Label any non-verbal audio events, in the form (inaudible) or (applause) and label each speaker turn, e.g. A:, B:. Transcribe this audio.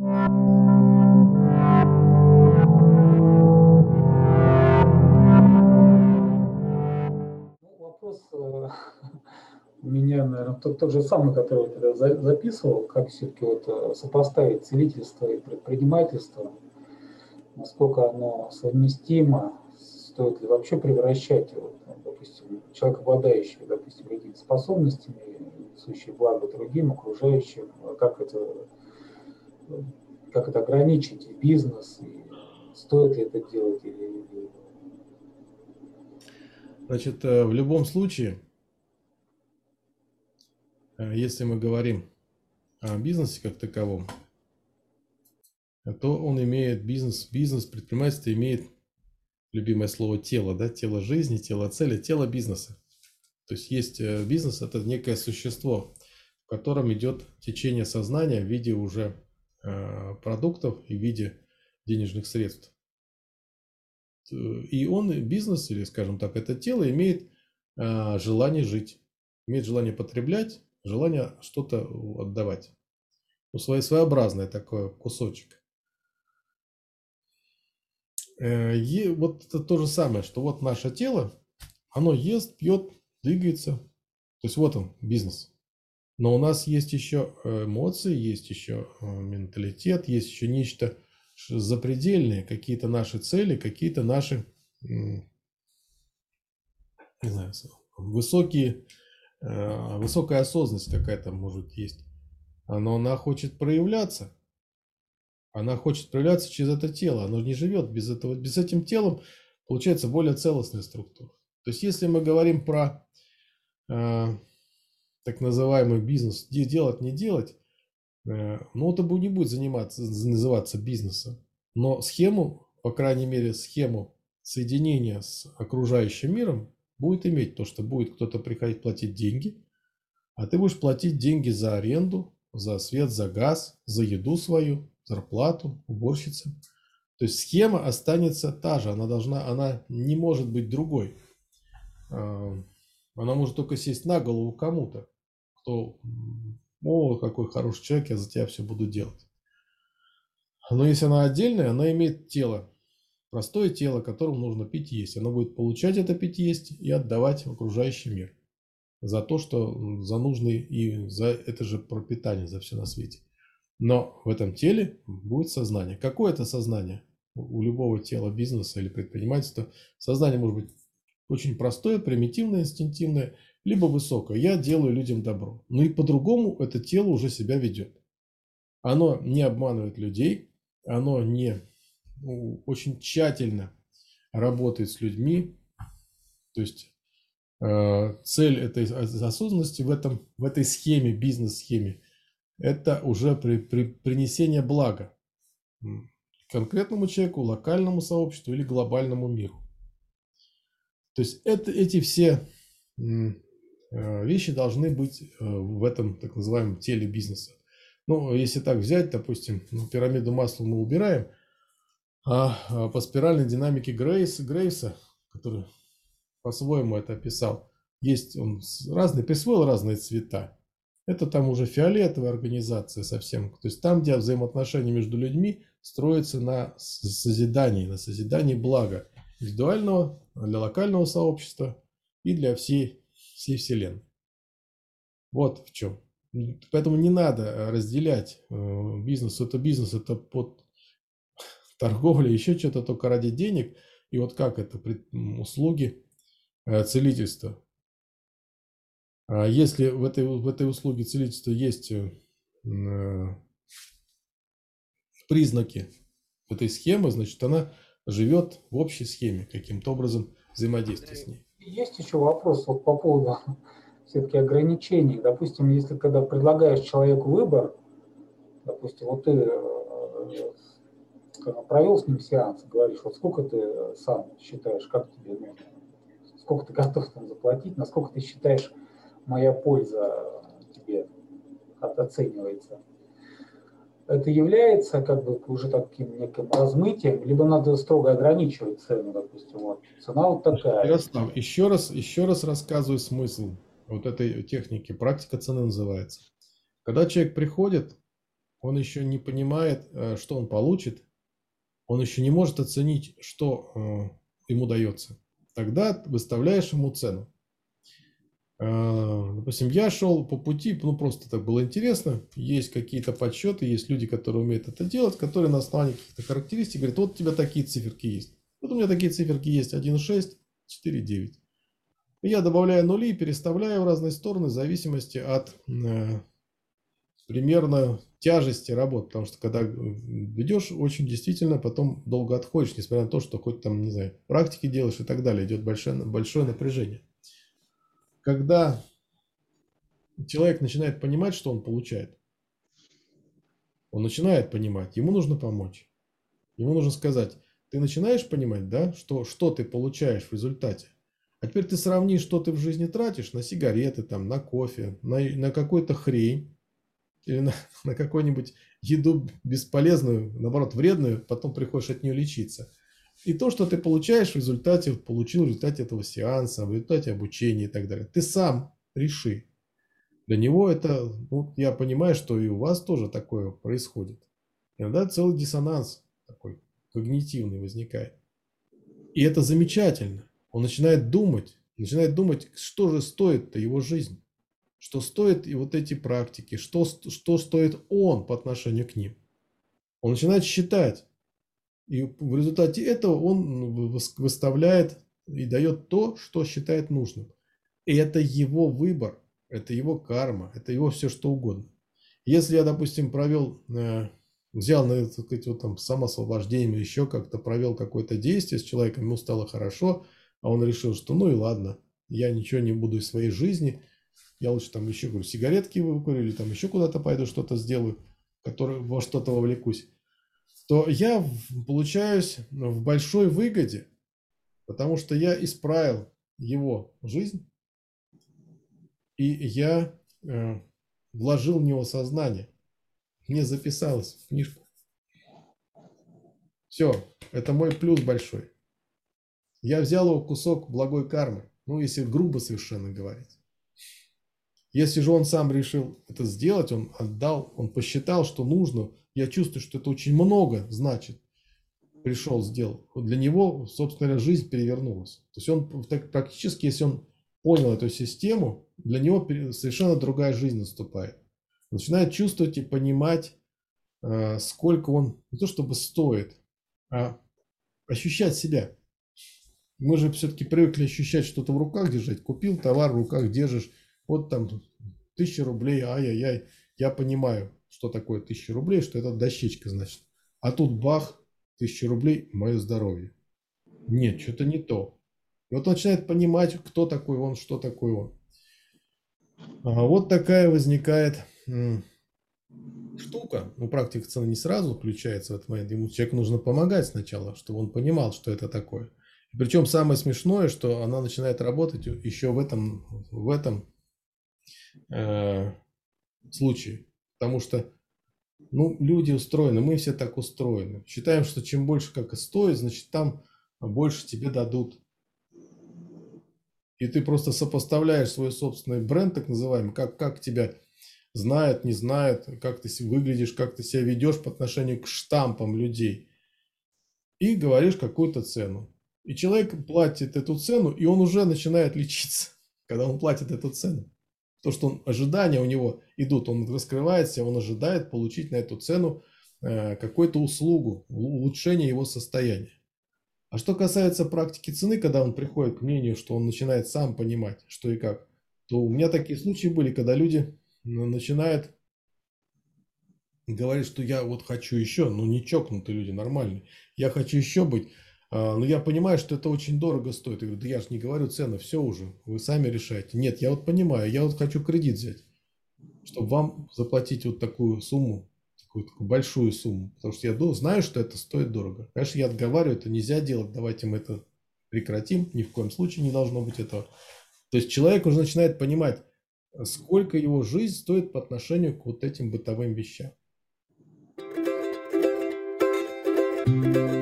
A: Ну, вопрос э, (laughs) у меня, наверное, тот, тот же самый, который я тогда за- записывал, как все-таки вот э, сопоставить целительство и предпринимательство, насколько оно совместимо, стоит ли вообще превращать его, там, допустим, человека, обладающего, допустим, какими-то способностями, несущие благо другим, окружающим, а как это, э, как это ограничить бизнес, и стоит ли это делать или, или
B: Значит, э, в любом случае, э, если мы говорим о бизнесе как таковом, то он имеет бизнес, бизнес, предпринимательство имеет любимое слово тело, да, тело жизни, тело цели, тело бизнеса. То есть есть э, бизнес, это некое существо, в котором идет течение сознания в виде уже продуктов и в виде денежных средств. Э, И он, бизнес, или скажем так, это тело имеет э, желание жить, имеет желание потреблять, желание что-то отдавать. Ну, свое, своеобразный такой кусочек. Э, е- вот это то же самое, что вот наше тело, оно ест, пьет, двигается. То есть вот он, бизнес. Но у нас есть еще эмоции, есть еще э, менталитет, есть еще нечто запредельное, какие-то наши цели, какие-то наши, не знаю, высокие, э, высокая осознанность какая-то может есть. Но она хочет проявляться. Она хочет проявляться через это тело. Оно не живет без этого. Без этим телом получается более целостная структура. То есть, если мы говорим про э, так называемый бизнес, где делать, не делать, э, ну, это не будет заниматься, называться бизнесом. Но схему, по крайней мере, схему соединения с окружающим миром будет иметь то, что будет кто-то приходить платить деньги, а ты будешь платить деньги за аренду, за свет, за газ, за еду свою, зарплату, уборщицам. То есть схема останется та же, она должна, она не может быть другой. А, Она может только сесть на голову кому-то, кто, м, о, какой хороший человек, я за тебя все буду делать. Но если она отдельная, она имеет тело, простое тело, которому нужно пить есть. Она будет получать это пить есть и отдавать в окружающий мир за то, что за нужный и за это же пропитание, за все на свете. Но в этом теле будет сознание. Какое это сознание? У любого тела бизнеса или предпринимательства сознание может быть очень простое, примитивное, инстинктивное, либо высокое. Я делаю людям добро. Ну и по-другому это тело уже себя ведет. Оно не обманывает людей, оно не ну, очень тщательно работает с людьми. То есть э, цель этой ос- осознанности в, этом, в этой схеме, бизнес-схеме, это уже при, при- принесение блага конкретному человеку, локальному сообществу или глобальному миру. То есть это, эти все вещи должны быть э, в этом так называемом теле бизнеса. Ну, если так взять, допустим, ну, пирамиду масла мы убираем, а, а по спиральной динамике Грейс, Грейса, который по-своему это описал, есть он разные, присвоил разные цвета. Это там уже фиолетовая организация совсем. То есть там, где взаимоотношения между людьми строятся на созидании, на созидании блага индивидуального, для локального сообщества и для всей, всей Вселенной. Вот в чем. Поэтому не надо э, разделять э, бизнес. Это бизнес, это под (laughs) торговля, еще что-то только ради денег. И вот как это, услуги э, целительства. А Если в этой, в этой услуге целительства есть признаки этой схемы, значит, она живет в общей схеме, каким-то образом взаимодействие с ней.
A: Есть еще вопрос вот по поводу (laughs) все-таки ограничений. Допустим, если когда предлагаешь человеку выбор, допустим, вот ты э, скажем, провел с ним сеанс, говоришь, вот сколько ты сам считаешь, как тебе нужно, сколько ты (laughs) готов там заплатить, насколько ты считаешь, моя польза тебе от- оценивается. Это является как бы уже таким неким размытием, либо надо строго ограничивать цену, допустим, вот цена вот такая.
B: Ярослав, еще раз, еще раз рассказываю смысл вот этой техники. Практика цены называется. Когда человек приходит, он еще не понимает, э, что он получит, он еще не может оценить, что э, ему дается. Тогда выставляешь ему цену. Э, допустим, я шел по пути, ну просто так было интересно, есть какие-то подсчеты, есть люди, которые умеют это делать, которые на основании каких-то характеристик говорят, вот у тебя такие циферки есть. Вот у меня такие циферки есть 1,6, 4,9. Я добавляю нули, переставляю в разные стороны в зависимости от э, примерно тяжести работы, потому что когда ведешь, очень действительно потом долго отходишь, несмотря на то, что хоть там, не знаю, практики делаешь и так далее, идет большое, большое напряжение. Когда человек начинает понимать, что он получает, он начинает понимать, ему нужно помочь. Ему нужно сказать, ты начинаешь понимать, да, что, что ты получаешь в результате. А теперь ты сравни, что ты в жизни тратишь на сигареты, там, на кофе, на, на какую-то хрень, или на, (laughs) на какую-нибудь еду бесполезную, наоборот, вредную, потом приходишь от нее лечиться. И то, что ты получаешь в результате, получил в результате этого сеанса, в результате обучения и так далее, ты сам реши. Для него это, ну, я понимаю, что и у вас тоже такое происходит. Иногда целый диссонанс такой когнитивный возникает. И это замечательно. Он начинает думать, начинает думать, что же стоит-то его жизнь что стоит и вот эти практики, что, что стоит он по отношению к ним. Он начинает считать. И в результате этого он выставляет и дает то, что считает нужным. И это его выбор, это его карма, это его все что угодно. Если я, допустим, провел, э, взял на это, сказать, вот там самоосвобождение или еще как-то провел какое-то действие с человеком, ему стало хорошо, а он решил, что ну и ладно, я ничего не буду из своей жизни – я лучше там еще, говорю, сигаретки выкурю или там еще куда-то пойду что-то сделаю, который, во что-то вовлекусь, то я получаюсь в большой выгоде, потому что я исправил его жизнь, и я э, вложил в него сознание. Мне записалось в книжку. Все, это мой плюс большой. Я взял его кусок благой кармы, ну, если грубо совершенно говорить. Если же он сам решил это сделать, он отдал, он посчитал, что нужно, я чувствую, что это очень много значит, пришел, сделал. Для него, собственно говоря, жизнь перевернулась. То есть он так, практически, если он понял эту систему, для него совершенно другая жизнь наступает. начинает чувствовать и понимать, э, сколько он не то чтобы стоит, а ощущать себя. Мы же все-таки привыкли ощущать что-то в руках держать. Купил товар в руках держишь, вот там тысяча рублей, ай-яй-яй, я понимаю, что такое тысяча рублей, что это дощечка, значит. А тут бах, тысяча рублей, мое здоровье. Нет, что-то не то. И вот он начинает понимать, кто такой он, что такое он. Ага, вот такая возникает штука. Ну, практика цены не сразу включается в этот момент. Ему человеку нужно помогать сначала, чтобы он понимал, что это такое. Причем самое смешное, что она начинает работать еще в этом, в этом э, случае. Потому что ну, люди устроены, мы все так устроены. Считаем, что чем больше как и стоит, значит там больше тебе дадут. И ты просто сопоставляешь свой собственный бренд, так называемый, как, как тебя знают, не знают, как ты выглядишь, как ты себя ведешь по отношению к штампам людей. И говоришь какую-то цену. И человек платит эту цену, и он уже начинает лечиться, (laughs) когда он платит эту цену. То, что он, ожидания у него идут, он раскрывается, он ожидает получить на эту цену э, какую-то услугу, улучшение его состояния. А что касается практики цены, когда он приходит к мнению, что он начинает сам понимать, что и как, то у меня такие случаи были, когда люди начинают говорить, что я вот хочу еще, ну не чокнутые люди, нормальные, я хочу еще быть, а, но я понимаю, что это очень дорого стоит. Я говорю, да я же не говорю цены, все уже, вы сами решаете. Нет, я вот понимаю, я вот хочу кредит взять, чтобы вам заплатить вот такую сумму, такую, такую большую сумму. Потому что я знаю, что это стоит дорого. Конечно, я отговариваю, это нельзя делать, давайте мы это прекратим, ни в коем случае не должно быть этого. То есть человек уже начинает понимать, сколько его жизнь стоит по отношению к вот этим бытовым вещам. thank you